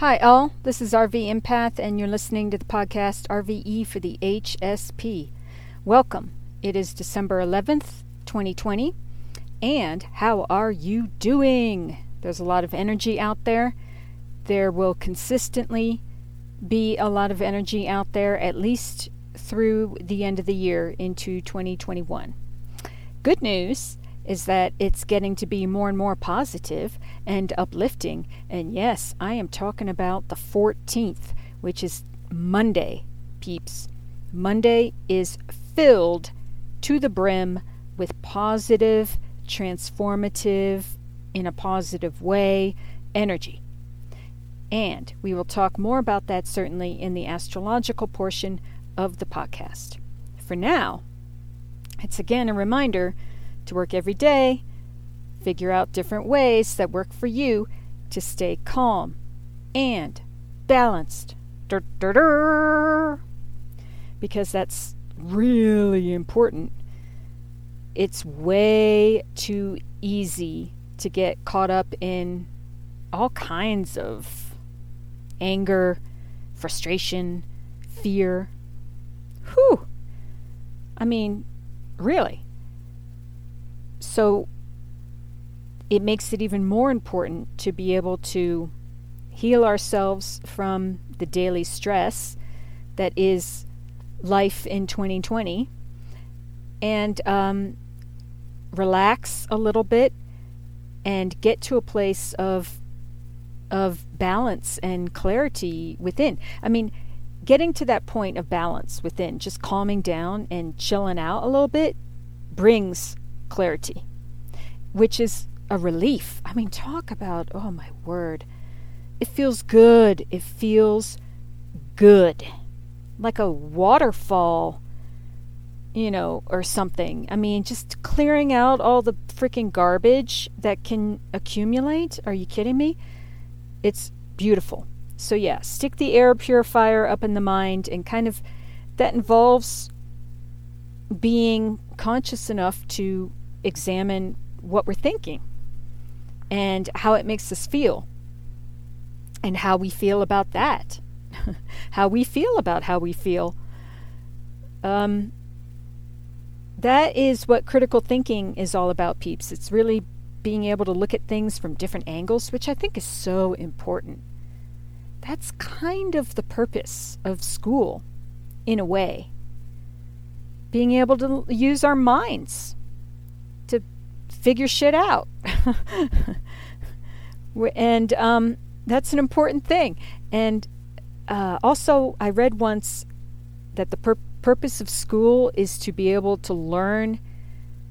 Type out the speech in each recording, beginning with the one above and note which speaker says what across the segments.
Speaker 1: Hi, all. This is RV Empath, and you're listening to the podcast RVE for the HSP. Welcome. It is December 11th, 2020. And how are you doing? There's a lot of energy out there. There will consistently be a lot of energy out there, at least through the end of the year into 2021. Good news is that it's getting to be more and more positive and uplifting. And yes, I am talking about the 14th, which is Monday, peeps. Monday is filled to the brim with positive, transformative, in a positive way, energy. And we will talk more about that certainly in the astrological portion of the podcast. For now, it's again a reminder to work every day, figure out different ways that work for you to stay calm and balanced. Dur, dur, dur. Because that's really important. It's way too easy to get caught up in all kinds of anger, frustration, fear. Whew. I mean, really. So it makes it even more important to be able to heal ourselves from the daily stress that is life in 2020 and um, relax a little bit and get to a place of of balance and clarity within. I mean, getting to that point of balance within, just calming down and chilling out a little bit brings clarity, which is a relief. I mean, talk about, oh my word. It feels good. It feels good. Like a waterfall, you know, or something. I mean, just clearing out all the freaking garbage that can accumulate. Are you kidding me? It's beautiful. So, yeah, stick the air purifier up in the mind and kind of that involves being conscious enough to examine what we're thinking and how it makes us feel and how we feel about that, how we feel about how we feel. Um, that is what critical thinking is all about, peeps. It's really being able to look at things from different angles, which I think is so important. That's kind of the purpose of school, in a way being able to use our minds to figure shit out. and um, that's an important thing. And uh, also, I read once that the pur- purpose of school is to be able to learn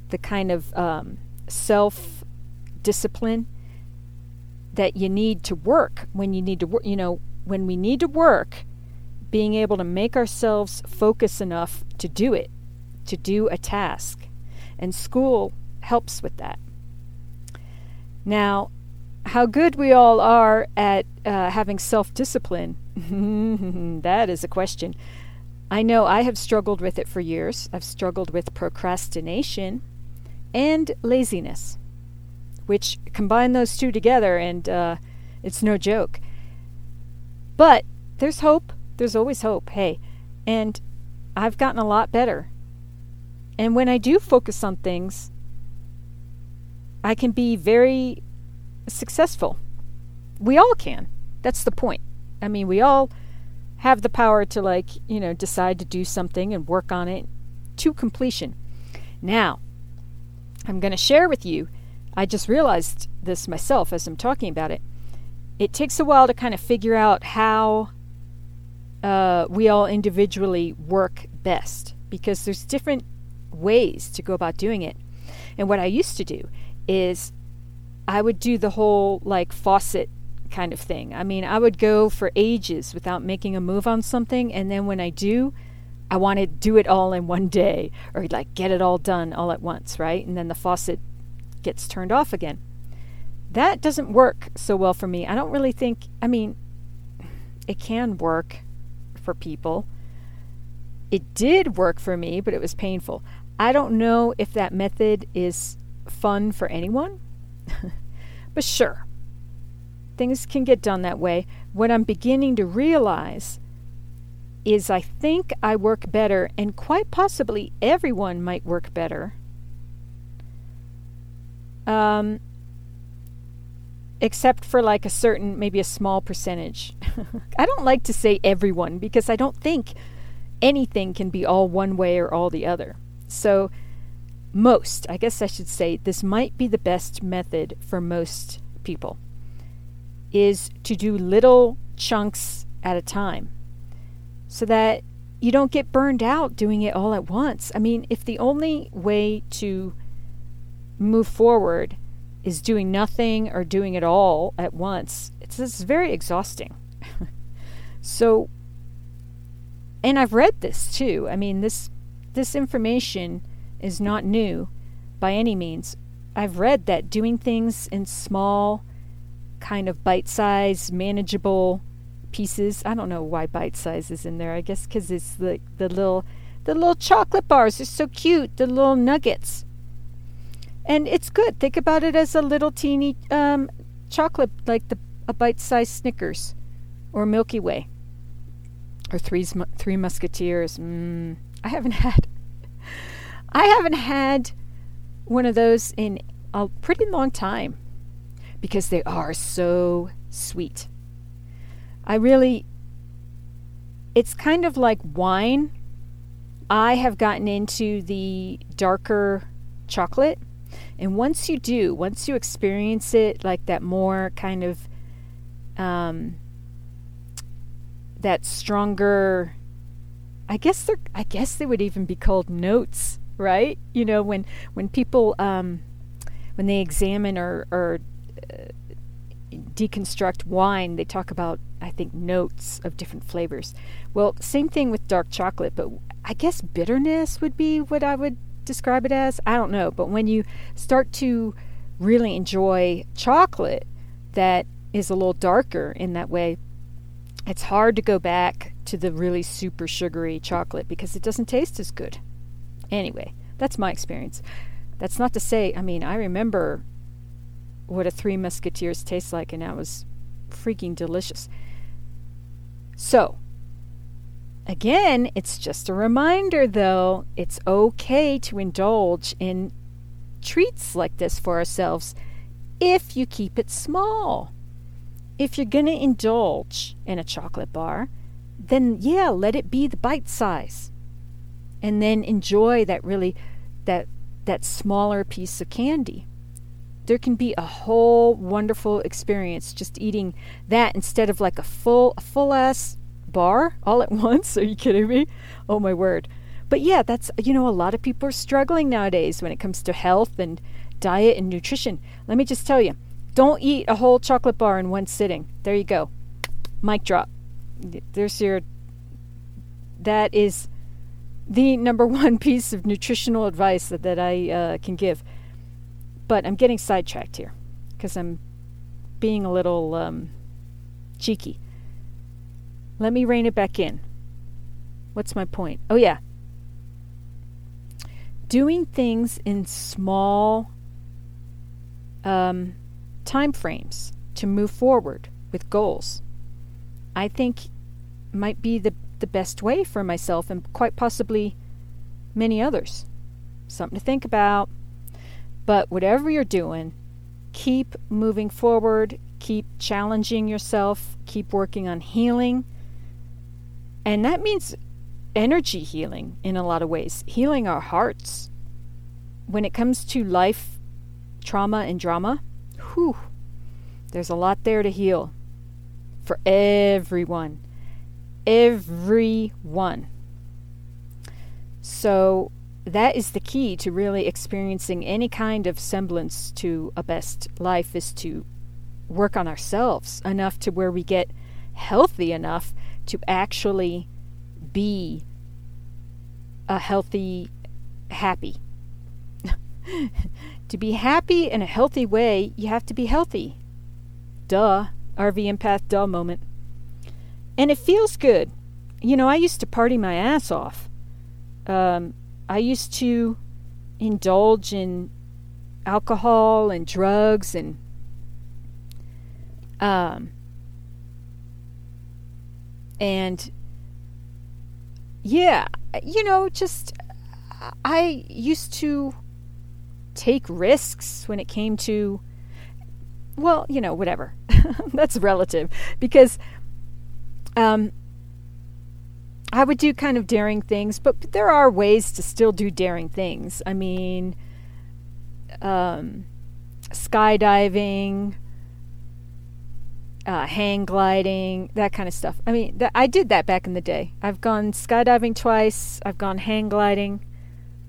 Speaker 1: the kind of um, self discipline that you need to work when you need to work. You know, when we need to work, being able to make ourselves focus enough to do it to do a task. And school helps with that. Now, how good we all are at uh, having self discipline, that is a question. I know I have struggled with it for years. I've struggled with procrastination and laziness, which combine those two together, and uh, it's no joke. But there's hope. There's always hope. Hey, and I've gotten a lot better and when I do focus on things, I can be very successful. We all can. That's the point. I mean, we all have the power to, like, you know, decide to do something and work on it to completion. Now, I'm going to share with you, I just realized this myself as I'm talking about it. It takes a while to kind of figure out how uh, we all individually work best because there's different ways to go about doing it. And what I used to do is I would do the whole like faucet kind of thing. I mean, I would go for ages without making a move on something. And then when I do, I want to do it all in one day or like get it all done all at once, right? And then the faucet gets turned off again. That doesn't work so well for me. I don't really think, I mean, it can work for people. It did work for me, but it was painful. I don't know if that method is fun for anyone, but sure. things can get done that way. What I'm beginning to realize is I think I work better, and quite possibly everyone might work better. Um, except for like a certain, maybe a small percentage. I don't like to say everyone because I don't think anything can be all one way or all the other. So, most, I guess I should say, this might be the best method for most people, is to do little chunks at a time so that you don't get burned out doing it all at once. I mean, if the only way to move forward is doing nothing or doing it all at once, it's, it's very exhausting. so, and I've read this too. I mean, this this information is not new by any means. I've read that doing things in small, kind of bite-sized, manageable pieces. I don't know why bite size is in there. I guess because it's the the little the little chocolate bars. They're so cute. The little nuggets. And it's good. Think about it as a little teeny um, chocolate, like the a bite-sized Snickers, or Milky Way, or Three Three Musketeers. Mm, I haven't had. I haven't had one of those in a pretty long time because they are so sweet. I really, it's kind of like wine. I have gotten into the darker chocolate. And once you do, once you experience it like that more kind of, um, that stronger, I guess they're, I guess they would even be called notes, right? You know, when, when people, um, when they examine or, or uh, deconstruct wine, they talk about, I think, notes of different flavors. Well, same thing with dark chocolate, but I guess bitterness would be what I would describe it as. I don't know. But when you start to really enjoy chocolate that is a little darker in that way, it's hard to go back to the really super sugary chocolate because it doesn't taste as good. Anyway, that's my experience. That's not to say, I mean, I remember what a Three Musketeers tastes like, and that was freaking delicious. So, again, it's just a reminder though, it's okay to indulge in treats like this for ourselves if you keep it small. If you're going to indulge in a chocolate bar, then yeah, let it be the bite size. And then enjoy that really that that smaller piece of candy there can be a whole wonderful experience just eating that instead of like a full a full ass bar all at once. Are you kidding me? Oh my word. But yeah, that's you know a lot of people are struggling nowadays when it comes to health and diet and nutrition. Let me just tell you, don't eat a whole chocolate bar in one sitting. There you go. Mic drop. There's your that is the number one piece of nutritional advice that, that I uh, can give. But I'm getting sidetracked here because I'm being a little um, cheeky. Let me rein it back in. What's my point? Oh, yeah. Doing things in small um, time frames to move forward with goals, I think might be the, the best way for myself and quite possibly many others. Something to think about. But whatever you're doing, keep moving forward, keep challenging yourself, keep working on healing. And that means energy healing in a lot of ways, healing our hearts. When it comes to life, trauma, and drama, whew, there's a lot there to heal for everyone. Everyone. So that is the key to really experiencing any kind of semblance to a best life is to work on ourselves enough to where we get healthy enough to actually be a healthy happy to be happy in a healthy way you have to be healthy duh rv empath duh moment. And it feels good. You know i used to party my ass off. Um, I used to indulge in alcohol and drugs and Um, and yeah, you know, just I used to take risks when it came to, well, you know, whatever. That's relative because um, I would do kind of daring things, but there are ways to still do daring things. I mean, um, skydiving, uh, hang gliding, that kind of stuff. I mean, th- I did that back in the day. I've gone skydiving twice, I've gone hang gliding.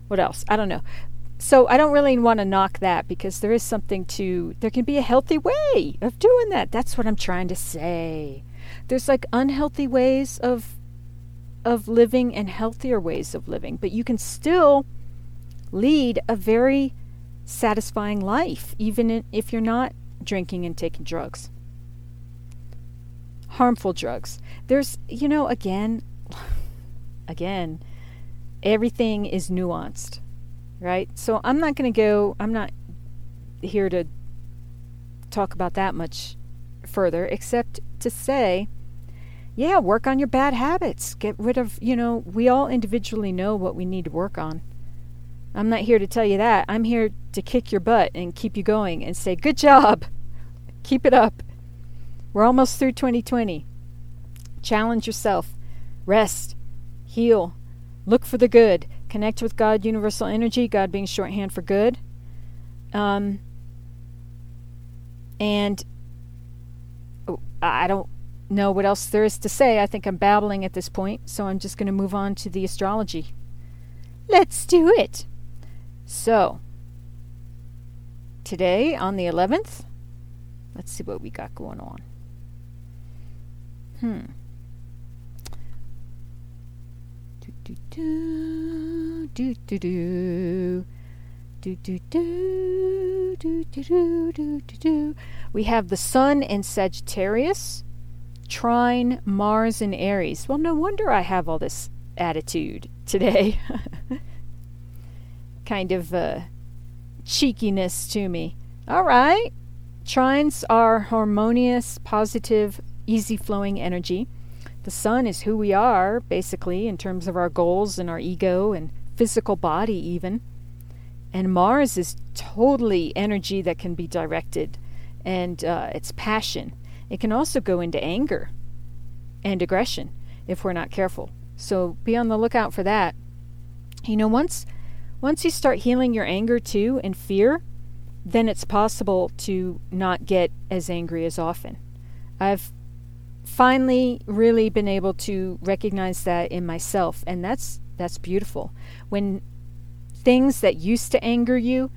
Speaker 1: What else? I don't know. So I don't really want to knock that because there is something to, there can be a healthy way of doing that. That's what I'm trying to say. There's like unhealthy ways of of living and healthier ways of living, but you can still lead a very satisfying life even if you're not drinking and taking drugs harmful drugs. There's, you know, again, again, everything is nuanced, right? So I'm not going to go, I'm not here to talk about that much further, except to say, yeah, work on your bad habits. Get rid of, you know, we all individually know what we need to work on. I'm not here to tell you that. I'm here to kick your butt and keep you going and say, good job. Keep it up. We're almost through 2020. Challenge yourself. Rest. Heal. Look for the good. Connect with God, universal energy, God being shorthand for good. Um, and oh, I don't know what else there is to say. I think I'm babbling at this point, so I'm just going to move on to the astrology. Let's do it. So, today on the 11th, let's see what we got going on. Hmm. Do do do do do do. Do, do, do, do, do, do, do, do. We have the Sun in Sagittarius, trine Mars in Aries. Well, no wonder I have all this attitude today. kind of uh, cheekiness to me. All right. Trines are harmonious, positive, easy flowing energy. The sun is who we are, basically, in terms of our goals and our ego and physical body, even. And Mars is totally energy that can be directed, and uh, it's passion. It can also go into anger and aggression if we're not careful. So be on the lookout for that. You know, once once you start healing your anger too and fear, then it's possible to not get as angry as often. I've finally really been able to recognize that in myself and that's that's beautiful. When things that used to anger you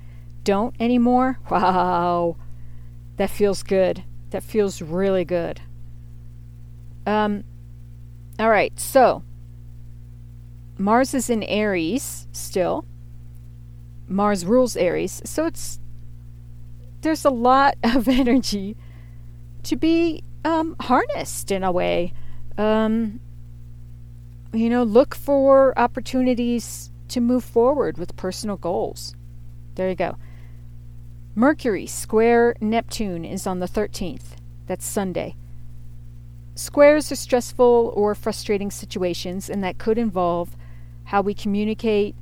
Speaker 1: don't anymore wow that feels good. That feels really good. Um all right so mars is in aries still. Mars rules aries so it's there's a lot of energy to be um, harnessed in a way. Um, you know, look for opportunities to move forward with personal goals. There you go. Mercury square Neptune is on the 13th. That's Sunday. Squares are stressful or frustrating situations, and that could involve how we communicate,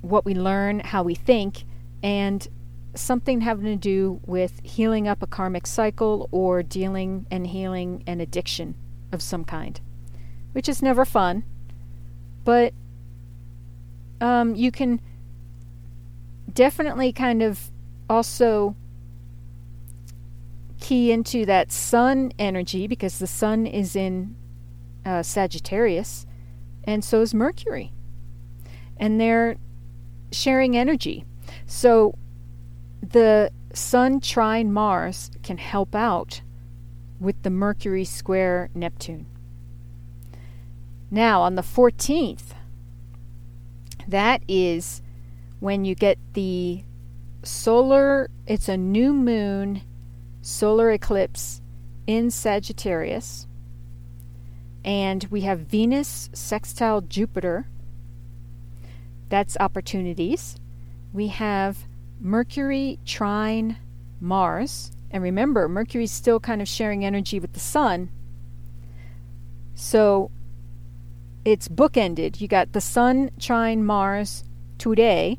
Speaker 1: what we learn, how we think, and something having to do with healing up a karmic cycle or dealing and healing an addiction of some kind, which is never fun. But um, you can definitely kind of also key into that sun energy because the sun is in uh, Sagittarius and so is Mercury. And they're sharing energy. So the Sun trine Mars can help out with the Mercury square Neptune. Now, on the 14th, that is when you get the solar, it's a new moon solar eclipse in Sagittarius. And we have Venus sextile Jupiter. That's opportunities. We have Mercury trine Mars And remember, Mercury's still kind of sharing energy with the sun. So it's bookended. You got the sun trine Mars today,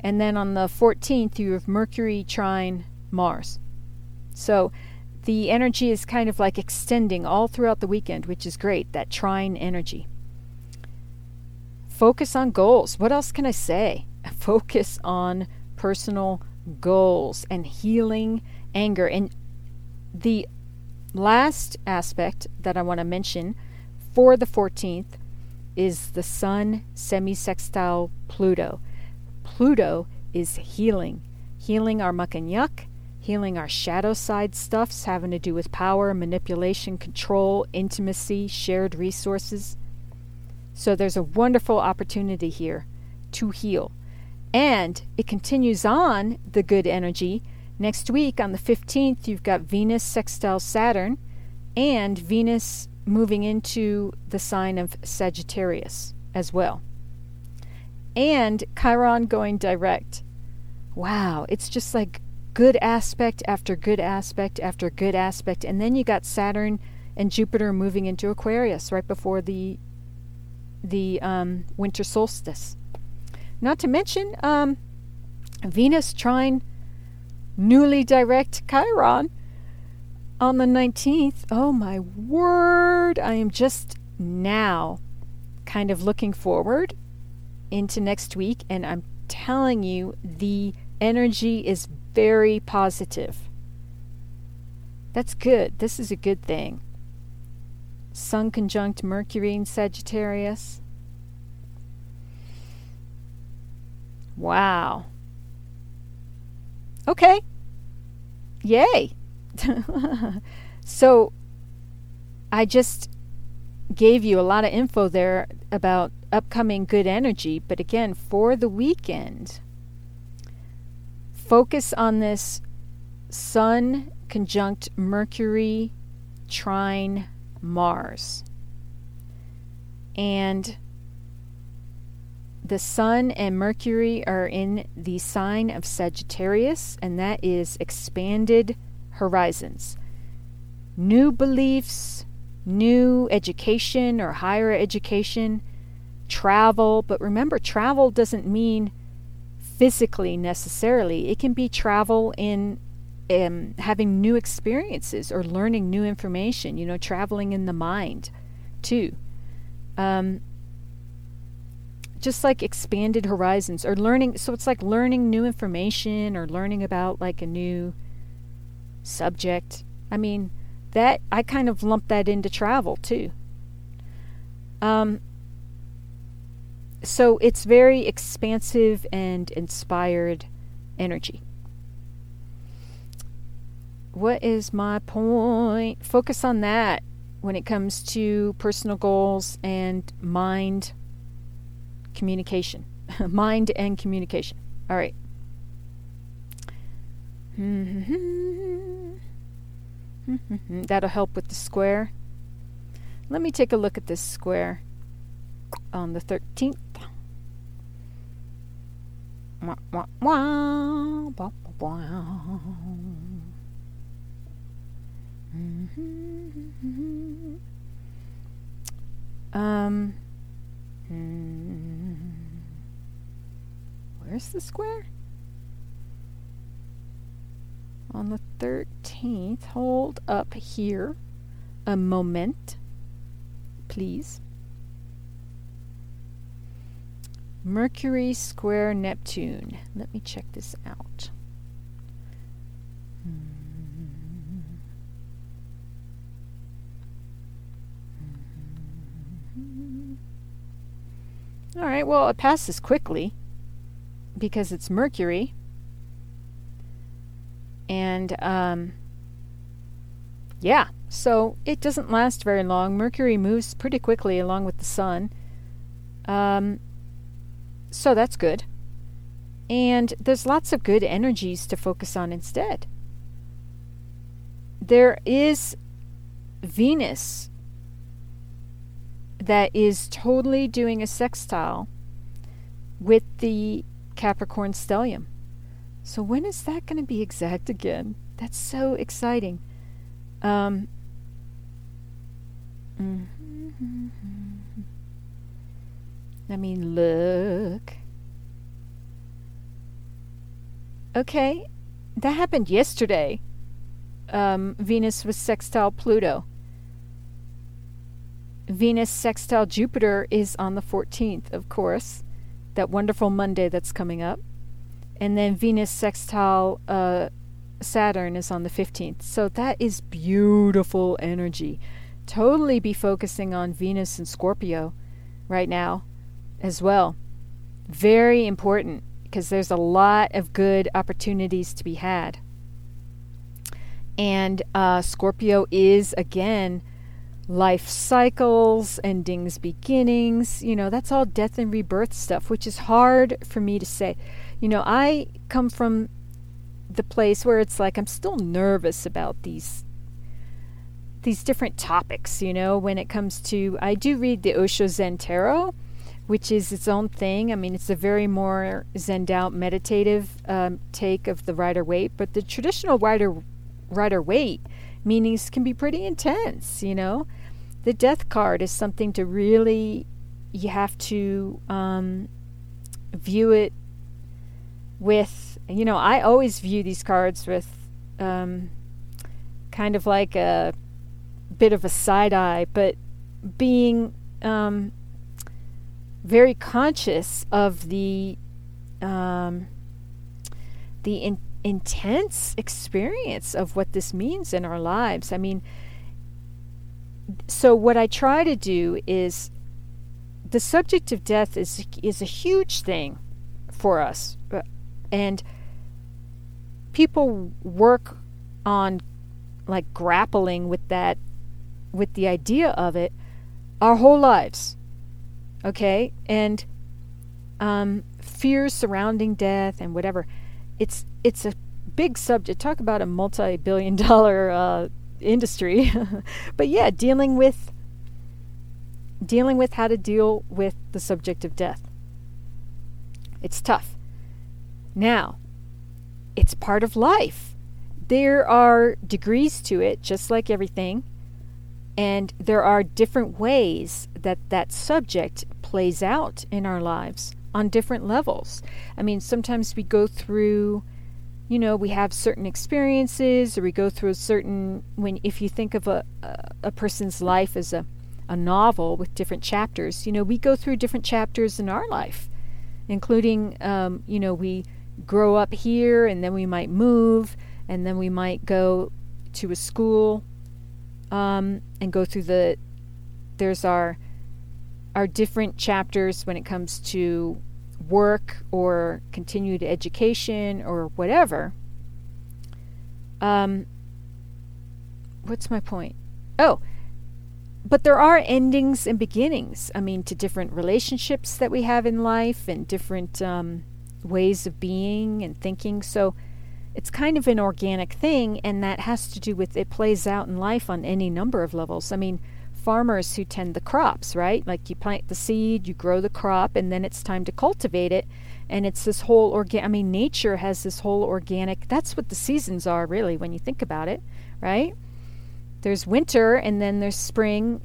Speaker 1: and then on the 14th, you have Mercury trine Mars. So the energy is kind of like extending all throughout the weekend, which is great, that trine energy. Focus on goals. What else can I say? Focus on personal goals and healing anger. And the last aspect that I want to mention for the 14th is the Sun semi-sextile Pluto. Pluto is healing, healing our muck and yuck, healing our shadow side stuffs having to do with power, manipulation, control, intimacy, shared resources. So there's a wonderful opportunity here to heal. And it continues on the good energy. Next week on the 15th, you've got Venus sextile Saturn and Venus moving into the sign of Sagittarius as well. And Chiron going direct. Wow, it's just like good aspect after good aspect after good aspect. And then you got Saturn and Jupiter moving into Aquarius right before the the um, winter solstice. Not to mention um, Venus trine newly direct Chiron on the 19th. Oh my word! I am just now kind of looking forward into next week, and I'm telling you, the energy is very positive. That's good. This is a good thing. Sun conjunct Mercury in Sagittarius. Wow. Okay. Yay. so I just gave you a lot of info there about upcoming good energy, but again, for the weekend, focus on this Sun conjunct Mercury trine Mars. And the Sun and Mercury are in the sign of Sagittarius, and that is expanded horizons. New beliefs, new education or higher education, travel. But remember, travel doesn't mean physically necessarily, it can be travel in um, having new experiences or learning new information, you know, traveling in the mind too. Um, just like expanded horizons or learning. So it's like learning new information or learning about like a new subject. I mean, that I kind of lump that into travel too. Um, so it's very expansive and inspired energy. What is my point? Focus on that when it comes to personal goals and mind communication. mind and communication. All right. That'll help with the square. Let me take a look at this square on the 13th. Wah, wah, wah, wah, wah. Um, hmm. Where's the square? On the 13th, hold up here a moment, please. Mercury square Neptune. Let me check this out. All right, well, it passes quickly because it's Mercury. And, um, yeah, so it doesn't last very long. Mercury moves pretty quickly along with the Sun. Um, so that's good. And there's lots of good energies to focus on instead. There is Venus that is totally doing a sextile with the Capricorn stellium. So when is that going to be exact again? That's so exciting. Um, mm-hmm. Let me look. Okay, that happened yesterday. Um, Venus was sextile Pluto. Venus sextile Jupiter is on the 14th, of course, that wonderful Monday that's coming up. And then Venus sextile uh, Saturn is on the 15th. So that is beautiful energy. Totally be focusing on Venus and Scorpio right now as well. Very important because there's a lot of good opportunities to be had. And uh, Scorpio is, again, life cycles, endings, beginnings. You know, that's all death and rebirth stuff, which is hard for me to say. You know, I come from the place where it's like I'm still nervous about these these different topics, you know, when it comes to I do read the Osho Zen Tarot, which is its own thing. I mean, it's a very more zened out meditative um, take of the Rider Waite, but the traditional Rider Rider Waite meanings can be pretty intense, you know. The death card is something to really, you have to um, view it with, you know, I always view these cards with um, kind of like a bit of a side eye, but being um, very conscious of the um, the in- intense experience of what this means in our lives. I mean, so what I try to do is the subject of death is is a huge thing for us, uh, and people work on like grappling with that with the idea of it our whole lives okay and um, fears surrounding death and whatever it's it's a big subject. Talk about a multi-billion dollar uh, industry. but yeah, dealing with dealing with how to deal with the subject of death. It's tough. Now, it's part of life. There are degrees to it, just like everything. And there are different ways that that subject plays out in our lives on different levels. I mean, sometimes we go through, you know, we have certain experiences, or we go through a certain when if you think of a a, a person's life as a a novel with different chapters, you know, we go through different chapters in our life, including, um, you know, we grow up here and then we might move and then we might go to a school um, and go through the there's our our different chapters when it comes to work or continued education or whatever. Um, what's my point? Oh, but there are endings and beginnings. I mean, to different relationships that we have in life and different um, ways of being and thinking. So it's kind of an organic thing, and that has to do with it plays out in life on any number of levels. I mean, farmers who tend the crops, right? Like you plant the seed, you grow the crop, and then it's time to cultivate it. And it's this whole organic, I mean, nature has this whole organic, that's what the seasons are really when you think about it, right? There's winter and then there's spring,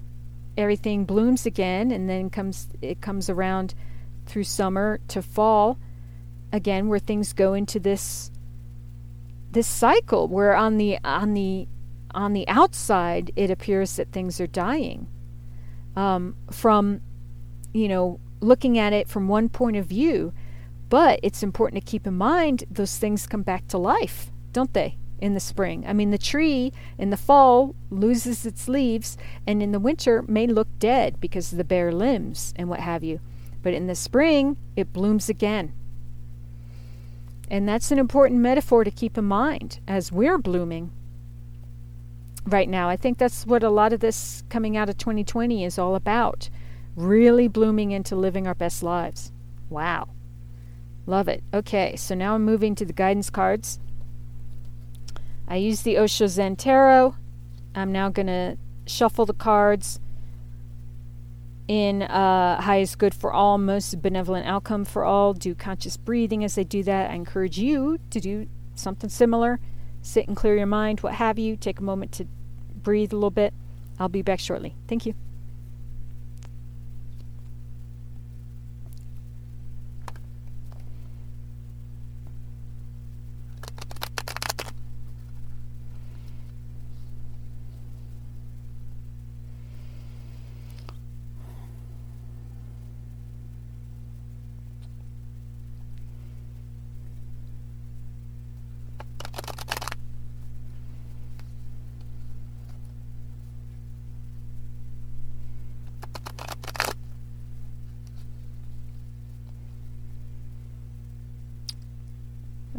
Speaker 1: everything blooms again, and then comes it comes around through summer to fall again where things go into this this cycle where on the on the on the outside, it appears that things are dying. Um, from, you know, looking at it from one point of view, but it's important to keep in mind those things come back to life, don't they? In the spring. I mean, the tree in the fall loses its leaves, and in the winter may look dead because of the bare limbs and what have you. But in the spring, it blooms again. And that's an important metaphor to keep in mind as we're blooming right now. I think that's what a lot of this coming out of 2020 is all about. Really blooming into living our best lives. Wow. Love it. Okay, so now I'm moving to the guidance cards. I use the Osho Zen Tarot. I'm now going to shuffle the cards in uh, highest good for all, most benevolent outcome for all. Do conscious breathing as I do that. I encourage you to do something similar sit and clear your mind, what have you. Take a moment to breathe a little bit. I'll be back shortly. Thank you.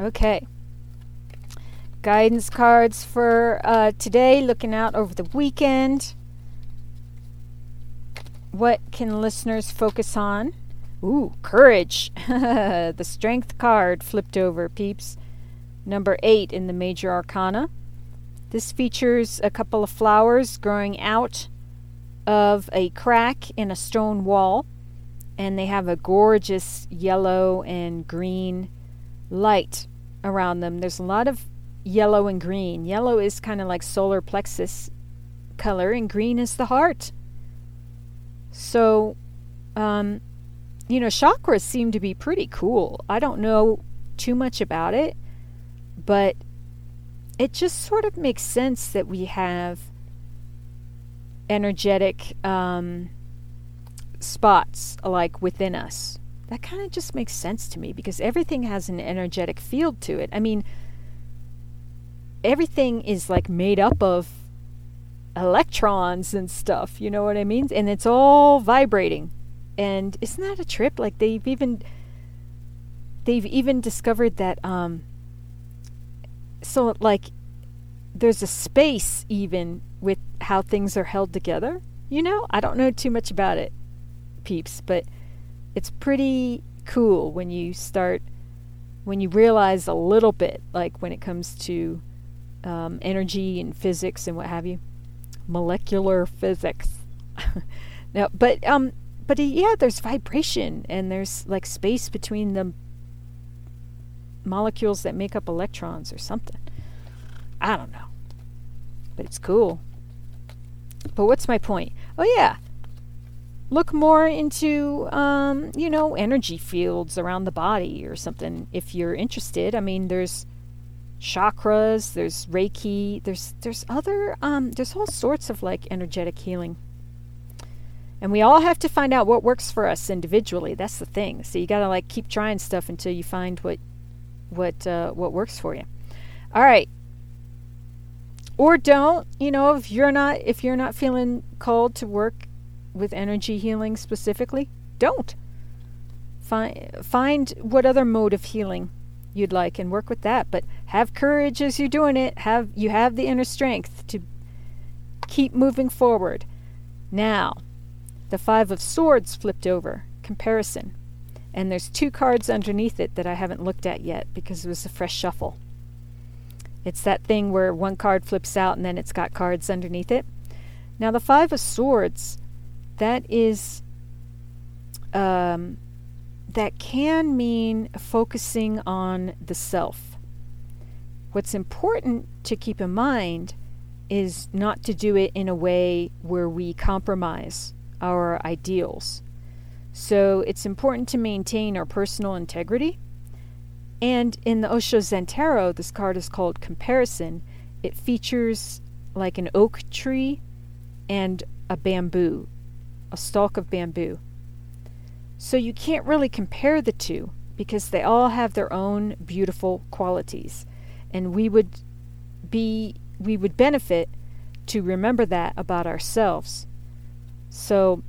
Speaker 1: Okay. Guidance cards for uh, today, looking out over the weekend. What can listeners focus on? Ooh, courage. the strength card flipped over, peeps. Number eight in the major arcana. This features a couple of flowers growing out of a crack in a stone wall, and they have a gorgeous yellow and green light around them. There's a lot of yellow and green. Yellow is kind of like solar plexus color, and green is the heart. So, um, you know, chakras seem to be pretty cool. I don't know too much about it, but it just sort of makes sense that we have energetic um, spots like within us that kind of just makes sense to me because everything has an energetic field to it. I mean, everything is like made up of electrons and stuff, you know what I mean? And it's all vibrating. And isn't that a trip? Like they've even they've even discovered that um so like there's a space even with how things are held together. You know, I don't know too much about it, peeps, but it's pretty cool when you start when you realize a little bit like when it comes to um, energy and physics and what have you. Molecular physics. Now but um but yeah there's vibration and there's like space between the molecules that make up electrons or something. I don't know but it's cool. But what's my point? Oh yeah look more into um, you know energy fields around the body or something if you're interested. I mean there's chakras there's reiki there's there's other um, there's all sorts of like energetic healing. And we all have to find out what works for us individually. That's the thing. So you got to like keep trying stuff until you find what what uh, what works for you. All right. Or don't you know if you're not if you're not feeling called to work with energy healing specifically, don't. Find, find what other mode of healing you'd like and work with that. But have courage as you're doing it. Have you have the inner strength to keep moving forward. Now, the Five of Swords flipped over. Comparison. And there's two cards underneath it that I haven't looked at yet because it was a fresh shuffle. It's that thing where one card flips out and then it's got cards underneath it. Now, the Five of Swords that is um, that can mean focusing on the self. What's important to keep in mind is not to do it in a way where we compromise our ideals. So it's important to maintain our personal integrity. And in the Osho Zen Tarot, this card is called Comparison. It features like an oak tree and a bamboo a stalk of bamboo. So you can't really compare the two because they all have their own beautiful qualities. And we would be we would benefit to remember that about ourselves. So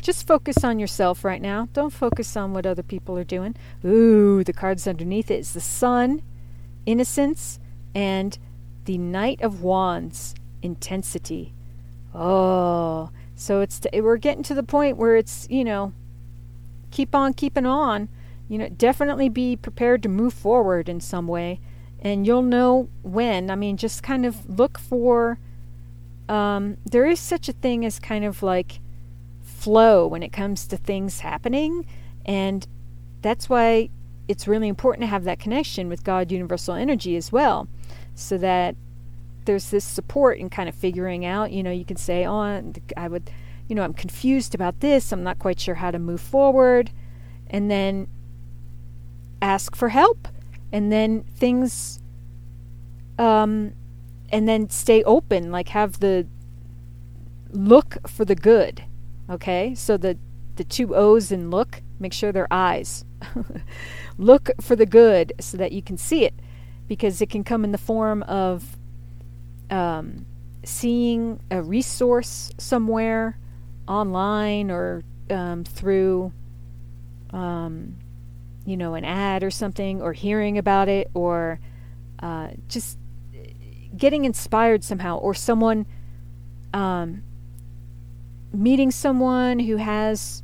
Speaker 1: just focus on yourself right now. Don't focus on what other people are doing. Ooh, the cards underneath it is the sun, innocence, and the Knight of Wands, intensity. Oh, so it's t- we're getting to the point where it's you know keep on keeping on. You know, definitely be prepared to move forward in some way, and you'll know when. I mean, just kind of look for. Um, there is such a thing as kind of like flow when it comes to things happening, and that's why it's really important to have that connection with God, universal energy as well. so that there's this support in kind of figuring out, you know, you can say, oh, I would, you know, I'm confused about this. I'm not quite sure how to move forward. And then ask for help. And then things, um, and then stay open, like have the look for the good. Okay? So the, the two O's in look, make sure they're eyes. look for the good so that you can see it because it can come in the form of um, seeing a resource somewhere online or um, through, um, you know, an ad or something, or hearing about it, or uh, just getting inspired somehow, or someone um, meeting someone who has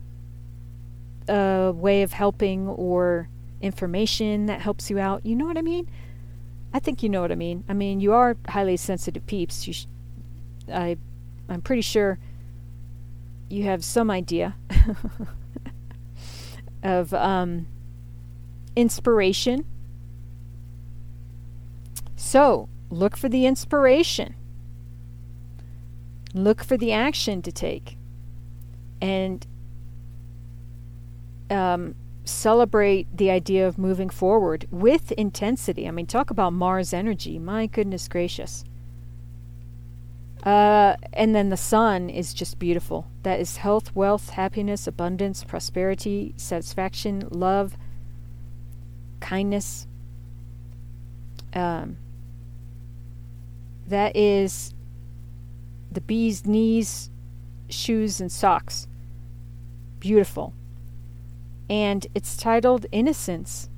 Speaker 1: a way of helping or information that helps you out. You know what I mean? I think you know what I mean. I mean, you are highly sensitive peeps. You sh- I, I'm pretty sure you have some idea of um, inspiration. So, look for the inspiration. Look for the action to take. And um, celebrate the idea of moving forward with intensity. I mean, talk about Mars energy. My goodness gracious. Uh, and then the sun is just beautiful. That is health, wealth, happiness, abundance, prosperity, satisfaction, love, kindness. Um, that is the bee's knees, shoes, and socks. Beautiful and it's titled Innocence.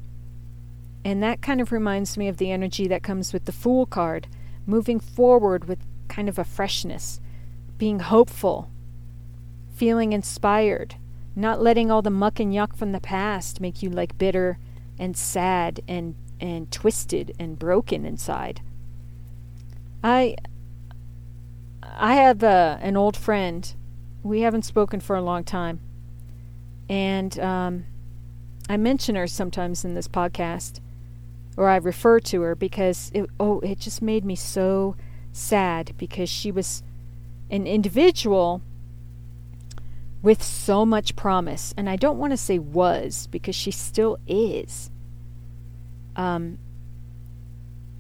Speaker 1: And that kind of reminds me of the energy that comes with the Fool card, moving forward with kind of a freshness, being hopeful, feeling inspired, not letting all the muck and yuck from the past make you like bitter and sad and and twisted and broken inside. I I have uh, an old friend. We haven't spoken for a long time and um, I mention her sometimes in this podcast, or I refer to her because it, oh, it just made me so sad because she was an individual with so much promise, and I don't want to say was because she still is. Um,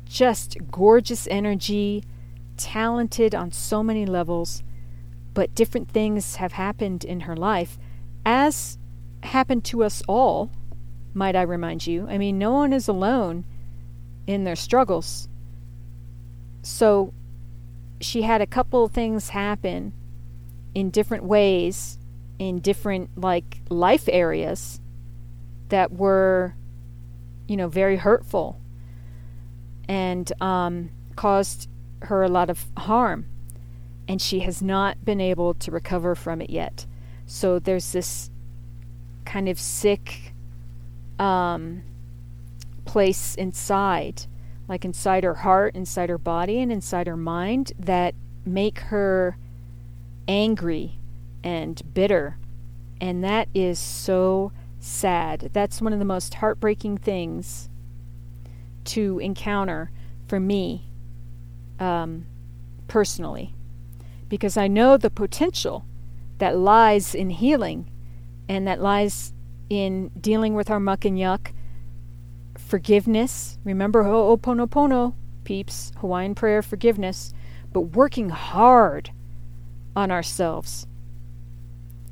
Speaker 1: just gorgeous energy, talented on so many levels, but different things have happened in her life as happened to us all, might I remind you. I mean, no one is alone in their struggles. So she had a couple of things happen in different ways in different like life areas that were you know very hurtful and um, caused her a lot of harm and she has not been able to recover from it yet so there's this kind of sick um, place inside, like inside her heart, inside her body, and inside her mind that make her angry and bitter. And that is so sad. That's one of the most heartbreaking things to encounter for me um, personally because I know the potential that lies in healing and that lies in dealing with our muck and yuck, forgiveness. Remember Ho'oponopono, peeps, Hawaiian prayer forgiveness, but working hard on ourselves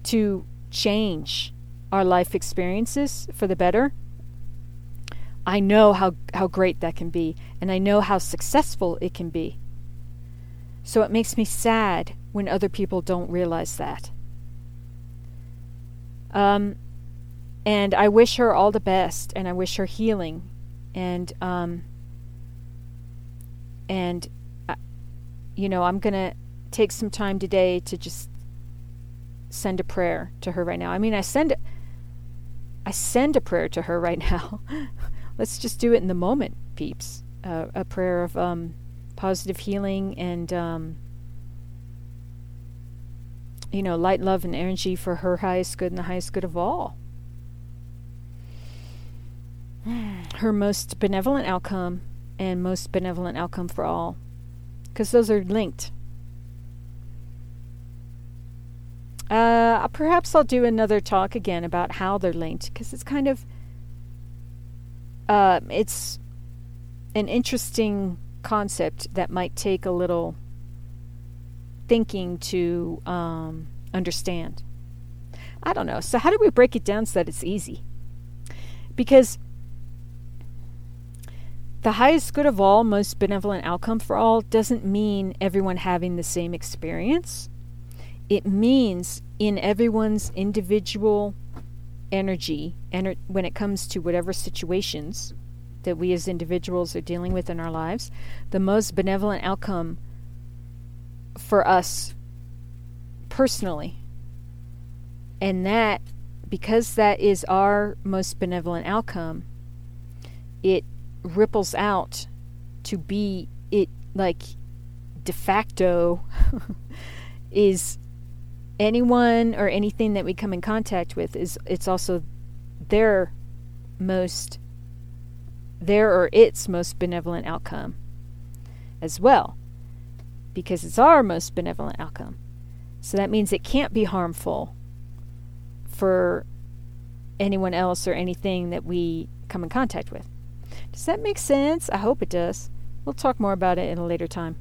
Speaker 1: to change our life experiences for the better. I know how, how great that can be, and I know how successful it can be. So it makes me sad when other people don't realize that. Um, and I wish her all the best, and I wish her healing, and um, and uh, you know I'm gonna take some time today to just send a prayer to her right now. I mean, I send I send a prayer to her right now. Let's just do it in the moment, peeps. Uh, a prayer of um, positive healing and um, you know, light, love, and energy for her highest good and the highest good of all. Her most benevolent outcome and most benevolent outcome for all, because those are linked. Uh, perhaps I'll do another talk again about how they're linked, because it's kind of uh, it's an interesting concept that might take a little thinking to um, understand. I don't know. So, how do we break it down so that it's easy? Because the highest good of all, most benevolent outcome for all doesn't mean everyone having the same experience. It means in everyone's individual energy, ener- when it comes to whatever situations that we as individuals are dealing with in our lives, the most benevolent outcome for us personally. And that, because that is our most benevolent outcome, it ripples out to be it like de facto is anyone or anything that we come in contact with is it's also their most their or its most benevolent outcome as well because it's our most benevolent outcome. So that means it can't be harmful for anyone else or anything that we come in contact with. Does that make sense? I hope it does. We'll talk more about it in a later time.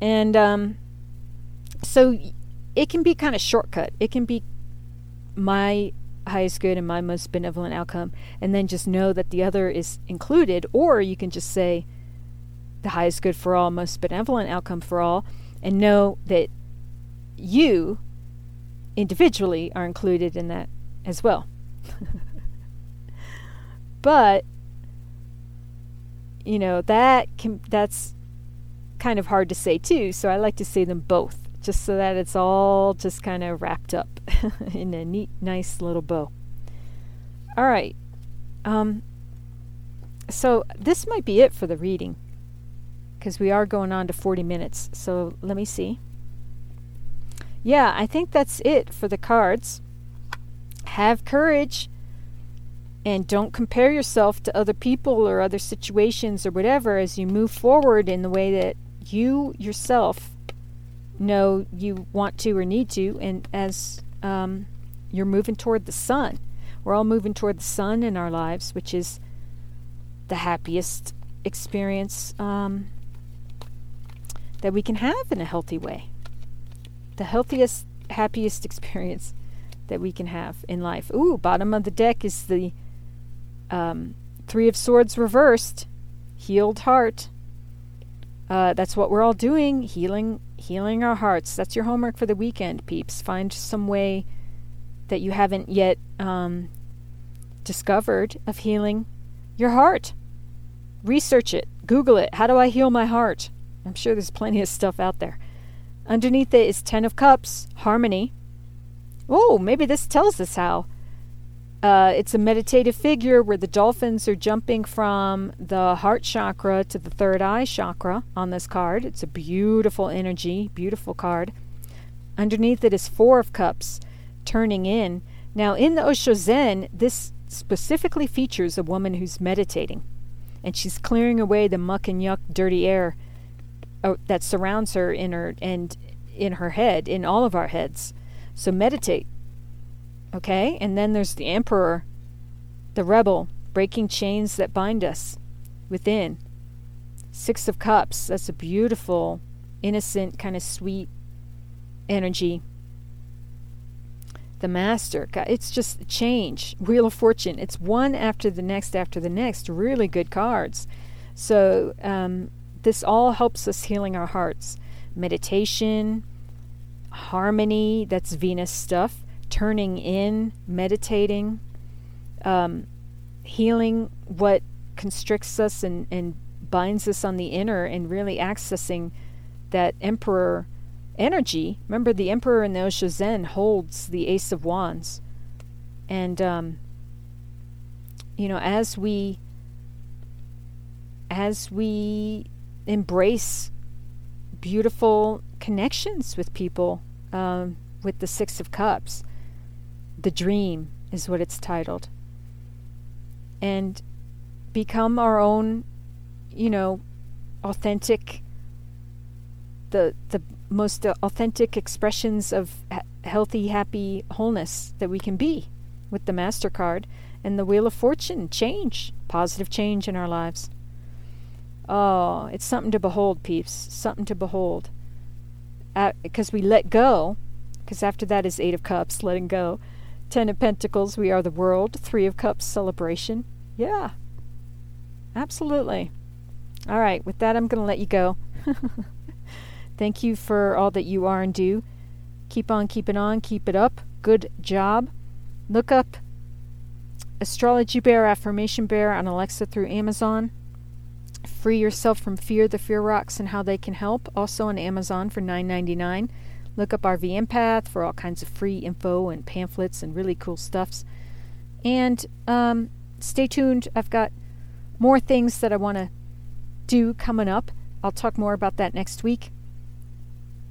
Speaker 1: And um, so it can be kind of shortcut. It can be my highest good and my most benevolent outcome, and then just know that the other is included, or you can just say, the highest good for all, most benevolent outcome for all, and know that you individually are included in that as well. but you know that can that's kind of hard to say too so i like to say them both just so that it's all just kind of wrapped up in a neat nice little bow all right um so this might be it for the reading because we are going on to 40 minutes. So let me see. Yeah, I think that's it for the cards. Have courage and don't compare yourself to other people or other situations or whatever as you move forward in the way that you yourself know you want to or need to, and as um, you're moving toward the sun. We're all moving toward the sun in our lives, which is the happiest experience um, that we can have in a healthy way. The healthiest, happiest experience that we can have in life. Ooh, bottom of the deck is the um, Three of Swords reversed, healed heart. Uh, that's what we're all doing, healing, healing our hearts. That's your homework for the weekend, peeps. Find some way that you haven't yet um, discovered of healing your heart. Research it, Google it. How do I heal my heart? I'm sure there's plenty of stuff out there. Underneath it is Ten of Cups, Harmony. Oh, maybe this tells us how. Uh, it's a meditative figure where the dolphins are jumping from the heart chakra to the third eye chakra on this card. It's a beautiful energy, beautiful card. Underneath it is Four of Cups, turning in. Now, in the Osho Zen, this specifically features a woman who's meditating, and she's clearing away the muck and yuck, dirty air uh, that surrounds her in her and in her head, in all of our heads. So meditate. Okay? And then there's the emperor, the rebel, breaking chains that bind us within. Six of Cups, that's a beautiful, innocent, kind of sweet energy. The Master, it's just change. Wheel of Fortune, it's one after the next after the next. Really good cards. So, um, this all helps us healing our hearts. Meditation, harmony, that's Venus stuff, turning in, meditating, um, healing what constricts us and, and binds us on the inner, and really accessing that emperor energy. Remember, the emperor in the Osho Zen holds the Ace of Wands. And, um, you know, as we as we embrace beautiful connections with people um, with the Six of Cups. The Dream is what it's titled. And become our own you know, authentic, the the most authentic expressions of healthy, happy wholeness that we can be with the Master card and the Wheel of Fortune change, positive change in our lives. Oh, it's something to behold, peeps. Something to behold. Because we let go, because after that is Eight of Cups, letting go. Ten of Pentacles, we are the world. Three of Cups, celebration. Yeah, absolutely. All right, with that, I'm going to let you go. Thank you for all that you are and do. Keep on keeping on, keep it up. Good job. Look up Astrology Bear, Affirmation Bear on Alexa through Amazon. Free yourself from fear, the fear rocks, and how they can help. Also on Amazon for $9.99. Look up RV Empath for all kinds of free info and pamphlets and really cool stuffs. And um, stay tuned. I've got more things that I want to do coming up. I'll talk more about that next week.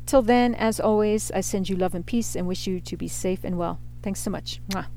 Speaker 1: Till then, as always, I send you love and peace and wish you to be safe and well. Thanks so much. Mwah.